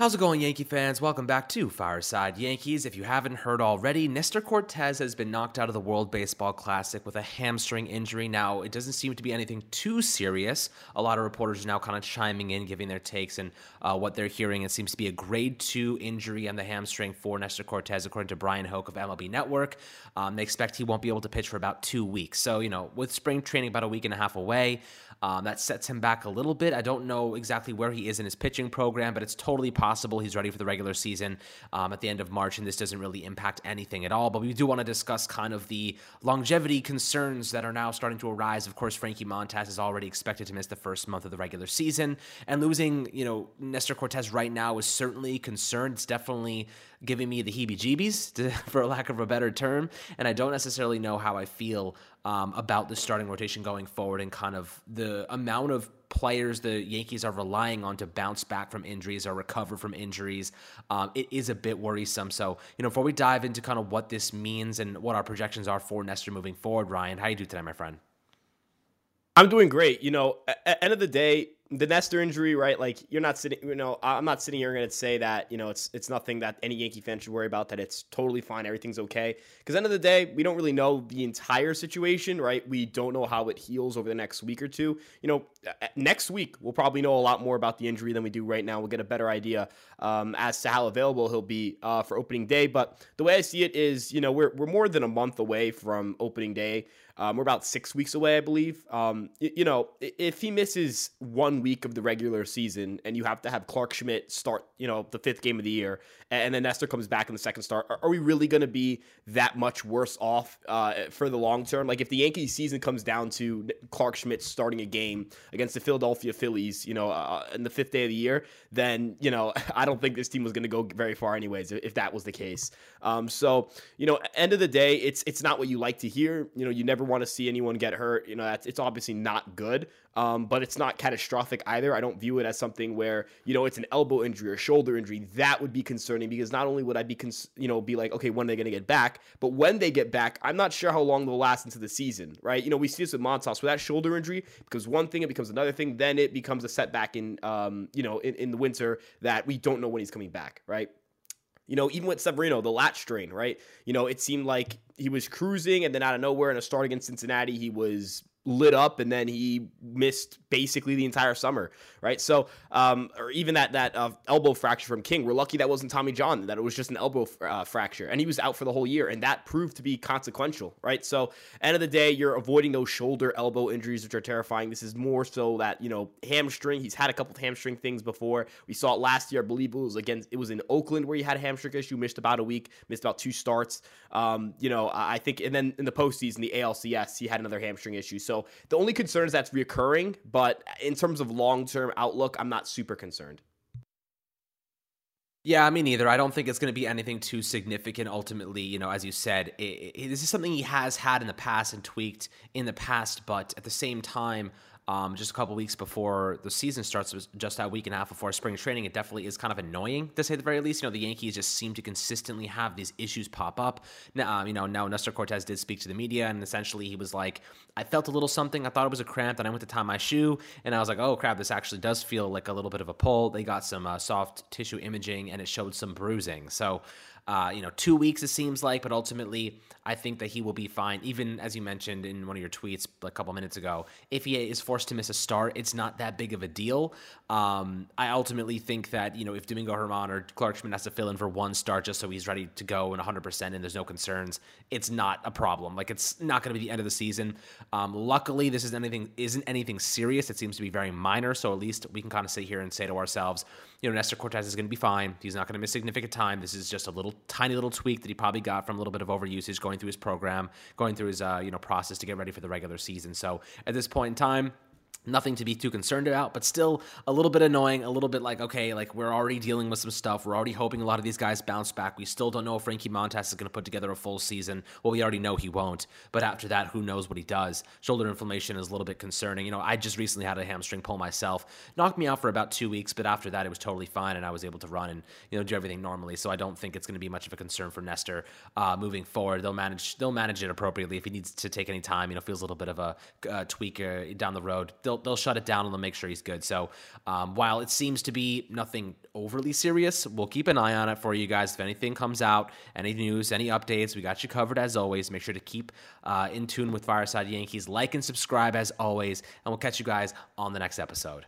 How's it going, Yankee fans? Welcome back to Fireside Yankees. If you haven't heard already, Nestor Cortes has been knocked out of the World Baseball Classic with a hamstring injury. Now, it doesn't seem to be anything too serious. A lot of reporters are now kind of chiming in, giving their takes and uh, what they're hearing. It seems to be a grade two injury on the hamstring for Nestor Cortes, according to Bryan Hoch of MLB Network. Um, they expect he won't be able to pitch for about two weeks. So, you know, with spring training about a week and a half away, um, that sets him back a little bit. I don't know exactly where he is in his pitching program, but it's totally possible he's ready for the regular season um, at the end of March, and this doesn't really impact anything at all. But we do want to discuss kind of the longevity concerns that are now starting to arise. Of course, Frankie Montas is already expected to miss the first month of the regular season, and losing, you know, Nestor Cortes right now is certainly concerned. It's definitely giving me the heebie jeebies, for lack of a better term. And I don't necessarily know how I feel um, about the starting rotation going forward and kind of the amount of players the Yankees are relying on to bounce back from injuries or recover from injuries. Um, it is a bit worrisome. So, you know, before we dive into kind of what this means and what our projections are for Nestor moving forward, Ryan, how you do today, my friend? I'm doing great. You know, at end of the day, the Nestor injury, right? Like you're not sitting, you know, I'm not sitting here going to say that, you know, it's it's nothing that any Yankee fan should worry about. That it's totally fine, everything's okay. Because end of the day, we don't really know the entire situation, right? We don't know how it heals over the next week or two. You know, next week we'll probably know a lot more about the injury than we do right now. We'll get a better idea um, as to how available he'll be uh, for opening day. But the way I see it is, you know, we're we're more than a month away from opening day. Um, we're about six weeks away, I believe. Um, you know, if he misses one week of the regular season and you have to have Clarke Schmidt start, you know, the fifth game of the year, and then Nestor comes back in the second start, are, are we really going to be that much worse off uh, for the long term? Like if the Yankees season comes down to Clarke Schmidt starting a game against the Philadelphia Phillies, you know, uh, in the fifth day of the year, then you know I don't think this team was going to go very far anyways if that was the case. Um, so you know, end of the day, it's it's not what you like to hear. You know, you never want to see anyone get hurt. You know, that's it's obviously not good, um, but it's not catastrophic either. I don't view it as something where you know it's an elbow injury or shoulder injury. That would be concerning because not only would I be cons- you know be like, okay, when are they going to get back? But when they get back, I'm not sure how long they'll last into the season, right? You know, we see this with Montas with that shoulder injury because one thing it becomes another thing, then it becomes a setback in um, you know in, in the winter that we don't know when he's coming back, right? You know, even with Severino, the lat strain, right? You know, it seemed like he was cruising and then out of nowhere in a start against Cincinnati, he was lit up and then he missed basically the entire summer right? So um, or even that that uh, elbow fracture from king we're lucky that wasn't tommy john that it was just an elbow uh, fracture and he was out for the whole year and that proved to be consequential right? So end of the day you're avoiding those shoulder elbow injuries which are terrifying. This is more so that you know hamstring he's had a couple of hamstring things before. We saw it last year i believe it was against it was in oakland where he had a hamstring issue missed about a week missed about two starts. Um, you know i think and then in the postseason the alcs he had another hamstring issue. So so the only concern is that's reoccurring, but in terms of long term outlook, I'm not super concerned. Yeah, me neither. I don't think it's going to be anything too significant. Ultimately, you know, as you said, it, it, this is something he has had in the past and tweaked in the past, but at the same time, um, just a couple weeks before the season starts, just that week and a half before spring training, it definitely is kind of annoying to say the very least. You know, the Yankees just seem to consistently have these issues pop up. Now, um, you know, now Nestor Cortes did speak to the media, and essentially he was like, "I felt a little something. I thought it was a cramp. and I went to tie my shoe, and I was like, oh crap, this actually does feel like a little bit of a pull." They got some uh, soft tissue imaging, and it showed some bruising. So uh, you know, two weeks it seems like, but ultimately, I think that he will be fine. Even as you mentioned in one of your tweets a couple minutes ago, if he is forced to miss a start, it's not that big of a deal. Um, I ultimately think that you know, if Domingo Germán or Clarke Schmidt has to fill in for one start just so he's ready to go and 100 percent and there's no concerns, it's not a problem. Like it's not going to be the end of the season. Um, luckily, this is anything isn't anything serious. It seems to be very minor, so at least we can kind of sit here and say to ourselves, you know, Nestor Cortes is going to be fine. He's not going to miss significant time. This is just a little tiny little tweak that he probably got from a little bit of overusage going through his program, going through his uh, you know process to get ready for the regular season. So at this point in time, nothing to be too concerned about, but still a little bit annoying, a little bit like, okay, like we're already dealing with some stuff. We're already hoping a lot of these guys bounce back. We still don't know if Frankie Montas is going to put together a full season. Well, we already know he won't, but after that, who knows what he does? Shoulder inflammation is a little bit concerning. You know, I just recently had a hamstring pull myself, knocked me out for about two weeks, but after that, it was totally fine and I was able to run and, you know, do everything normally. So I don't think it's going to be much of a concern for Nestor uh, moving forward. They'll manage, they'll manage it appropriately. If he needs to take any time, you know, feels a little bit of a uh, tweak uh, down the road, they'll they'll shut it down and they'll make sure he's good. So um, while it seems to be nothing overly serious, we'll keep an eye on it for you guys. If anything comes out, any news, any updates, we got you covered as always. Make sure to keep uh, in tune with Fireside Yankees. Like and subscribe as always, and we'll catch you guys on the next episode.